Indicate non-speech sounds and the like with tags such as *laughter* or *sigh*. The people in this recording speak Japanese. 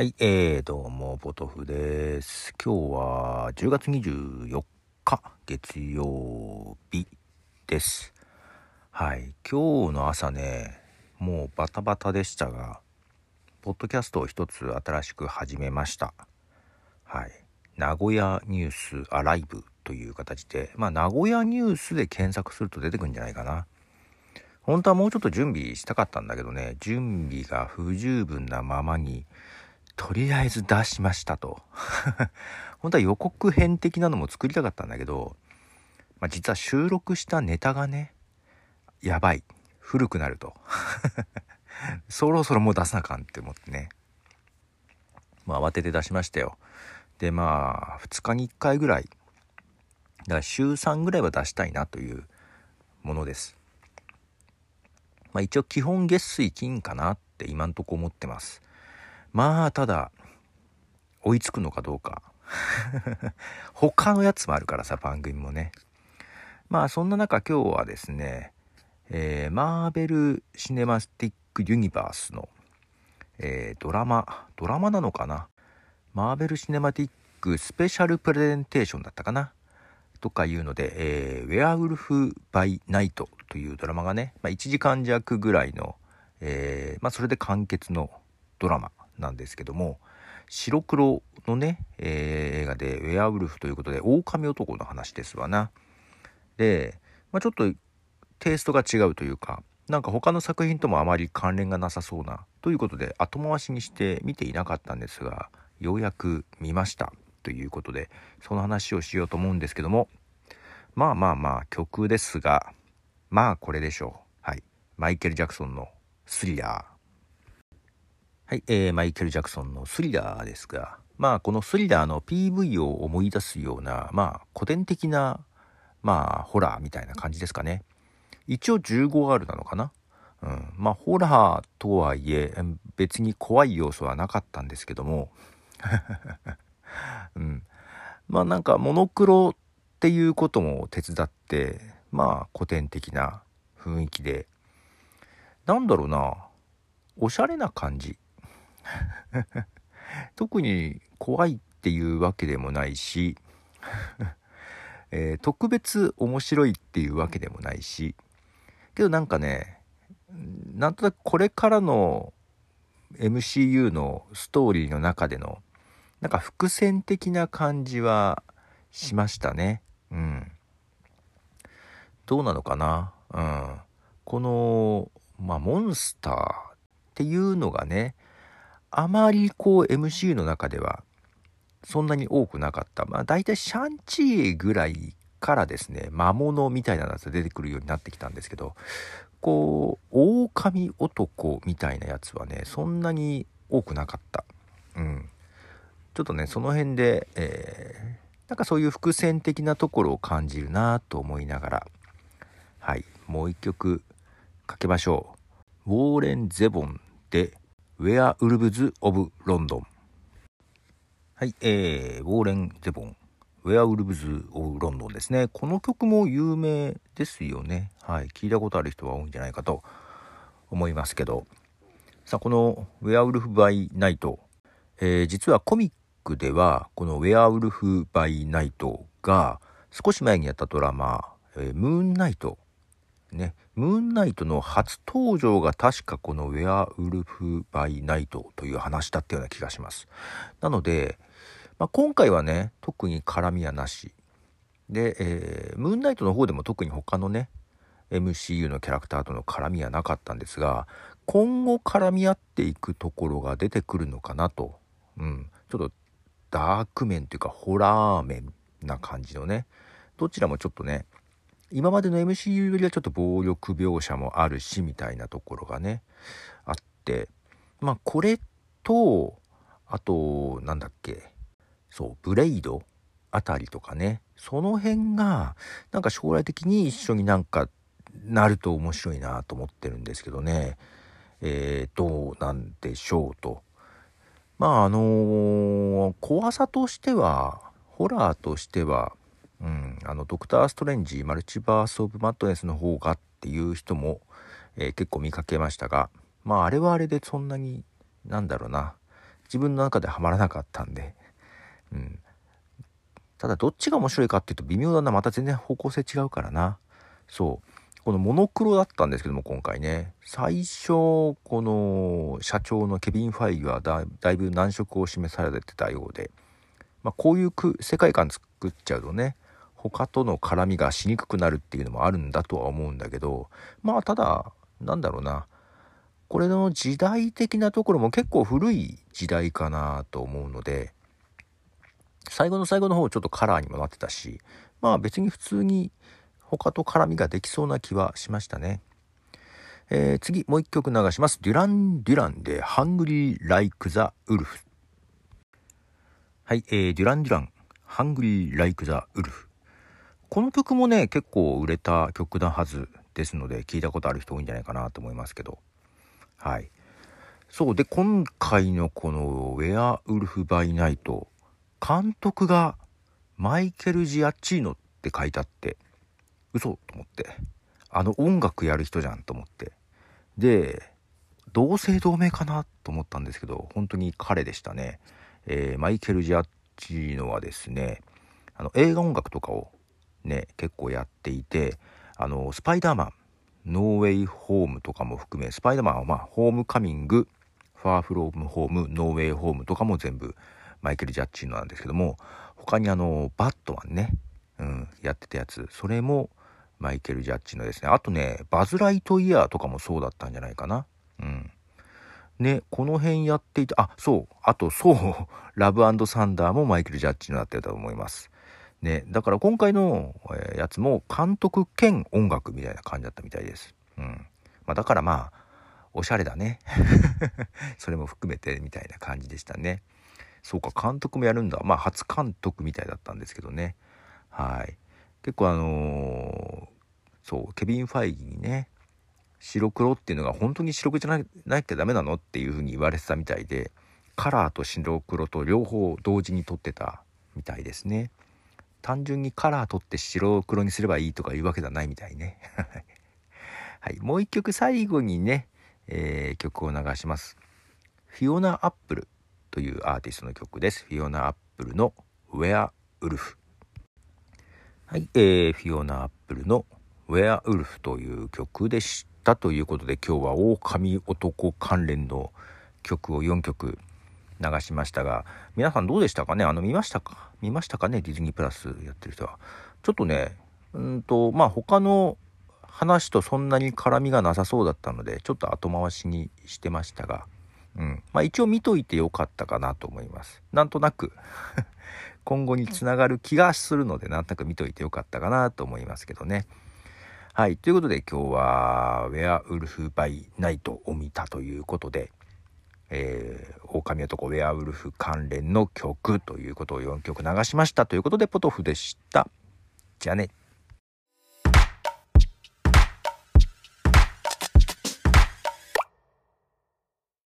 はい、えー、どうも、ポトフです。今日は10月24日、月曜日です。はい、今日の朝ね、もうバタバタでしたが、ポッドキャストを一つ新しく始めました。はい、名古屋ニュースアライブという形で、まあ、名古屋ニュースで検索すると出てくるんじゃないかな。本当はもうちょっと準備したかったんだけどね、準備が不十分なままに、とりあえず出しましたと。*laughs* 本当は予告編的なのも作りたかったんだけど、まあ、実は収録したネタがね、やばい。古くなると。*laughs* そろそろもう出さなあかんって思ってね。まあ慌てて出しましたよ。でまあ2日に1回ぐらい、だから週3ぐらいは出したいなというものです。まあ一応基本月水金かなって今んとこ思ってます。まあただ追いつくのかどうか。*laughs* 他のやつもあるからさ番組もね。まあそんな中今日はですね、えーマーベル・シネマティック・ユニバースの、えードラマドラマなのかな。マーベル・シネマティック・スペシャル・プレゼンテーションだったかな。とかいうので、えーウェアウルフ・バイ・ナイトというドラマがね、まあ、1時間弱ぐらいの、えーまあ、それで完結のドラマ。なんですけども白黒のね、えー映画でウェアウルフということで狼男の話ですわな。で、まあ、ちょっとテイストが違うというかなんか他の作品ともあまり関連がなさそうなということで後回しにして見ていなかったんですがようやく見ましたということでその話をしようと思うんですけどもまあまあまあ曲ですがまあこれでしょう。はい。マイケル・ジャクソンの「スリラー」はい、えーマイケル・ジャクソンのスリラーですが、まあ、このスリラーの PV を思い出すような、まあ、古典的な、まあ、ホラーみたいな感じですかね。一応 15R なのかなうん。まあ、ホラーとはいえ、別に怖い要素はなかったんですけども、*laughs* うん。まあ、なんか、モノクロっていうことも手伝って、まあ、古典的な雰囲気で、なんだろうな、おしゃれな感じ。*laughs* 特に怖いっていうわけでもないし、*laughs* えー特別面白いっていうわけでもないしけどなんかねなんとなくこれからの MCU のストーリーの中でのなんか伏線的な感じはしましたね。うん。どうなのかな？うん。このまあモンスターっていうのがねあまりこう MC の中ではそんなに多くなかった。まあ大体シャンチーぐらいからですね、魔物みたいなやつが出てくるようになってきたんですけど、こう、狼男みたいなやつはね、そんなに多くなかった。うん。ちょっとね、その辺で、えーなんかそういう伏線的なところを感じるなと思いながら、はい、もう一曲かけましょう。ウォーレン・ゼボンで、ウェア・ウルブズ・オブ・ロンドン。はい、えー、ウォーレン・ゼボン、ウェアウルブズ・オブ・ロンドンですね。この曲も有名ですよね。はい、聞いたことある人は多いんじゃないかと思いますけど。さあ、このウェアウルフ・バイ・ナイト、えー実はコミックでは、このウェアウルフ・バイ・ナイトが少し前にやったドラマ、えームーンナイト、ね、ムーンナイトの初登場が確かこのウェアウルフ・バイ・ナイトという話だったような気がします。なので、まあ、今回はね特に絡みはなし。で、えームーンナイトの方でも特に他のね MCU のキャラクターとの絡みはなかったんですが今後絡み合っていくところが出てくるのかなと、うん、ちょっとダーク面というかホラー面な感じのねどちらもちょっとね今までの MCU よりはちょっと暴力描写もあるしみたいなところがねあってまあこれとあとなんだっけそうブレイドあたりとかねその辺がなんか将来的に一緒になんかなると面白いなと思ってるんですけどね。えー、どうなんでしょうと。まああのー怖さとしてはホラーとしてはうん、あのドクター・ストレンジマルチバース・オブ・マッドネスの方がっていう人も、えー結構見かけましたがまああれはあれでそんなになんだろうな自分の中ではまらなかったんで、うん。ただどっちが面白いかっていうと微妙だな。また全然方向性違うからな。そう。このモノクロだったんですけども今回ね最初この社長のケビン・ファイはだいぶ難色を示されてたようで、まあ、こういう世界観作っちゃうとね他との絡みがしにくくなるっていうのもあるんだとは思うんだけどまあただなんだろうなこれの時代的なところも結構古い時代かなと思うので最後の最後の方ちょっとカラーにもなってたしまあ別に普通に他と絡みができそうな気はしましたね。えー、次、もう一曲流します。デュラン・デュランで、 Hungry Like the Wolf。はい、えー、デュラン・デュラン、 Hungry Like the Wolf。この曲もね、結構売れた曲なはずですので、聞いたことある人多いんじゃないかなと思いますけど。はい。そう、で、今回のこの、ウェア・ウルフ・バイ・ナイト、監督がマイケル・ジアッチーノって書いてあって、嘘と思ってあの音楽やる人じゃんと思ってで同姓同名かなと思ったんですけど本当に彼でしたね、えー、マイケル・ジャッジーノはですねあの映画音楽とかをね結構やっていてあのスパイダーマンノーウェイホームとかも含めスパイダーマンはまあホームカミングファーフロームホームノーウェイホームとかも全部マイケル・ジャッジーノなんですけども他にあのバットマンね、うん、やってたやつそれもマイケル・ジャッジのですね。あとね、バズ・ライトイヤーとかもそうだったんじゃないかな。うん。ね、この辺やっていて、あ、そう、あと、そう、ラブサンダーもマイケル・ジャッジのだったと思います。ね、だから今回の、やつも監督兼音楽みたいな感じだったみたいです。うん。まあ、だからまあ、おしゃれだね。*laughs* それも含めてみたいな感じでしたね。そうか、監督もやるんだ。まあ、初監督みたいだったんですけどね。はい。結構あのー、そうケビン・ファイギにね白黒っていうのが本当に白黒じゃななきゃダメなのっていうふうに言われてたみたいでカラーと白黒と両方同時に撮ってたみたいですね単純にカラー撮って白黒にすればいいとかいうわけではないみたいね。*laughs* はい。もう一曲最後にね、えー、曲を流します。フィオナ・アップルというアーティストの曲です。フィオナ・アップルの Where ウルフはい、えー、フィオナ・アップルの「ウェア・ウルフ」という曲でした。ということで今日は狼男関連の曲を4曲流しましたが皆さんどうでしたかね？あの見ましたか？見ましたかね？ディズニープラスやってる人は。ちょっとねうんとまあ他の話とそんなに絡みがなさそうだったのでちょっと後回しにしてましたがうん。まあ一応見といてよかったかなと思います。なんとなく *laughs* 今後につながる気がするのでなんとなく見といてよかったかなと思いますけどね。はい。ということで今日は、ウェアウルフ・バイ・ナイトを見たということで、えー、狼男ウェアウルフ関連の曲ということを4曲流しましたということで、ポトフでした。じゃあね。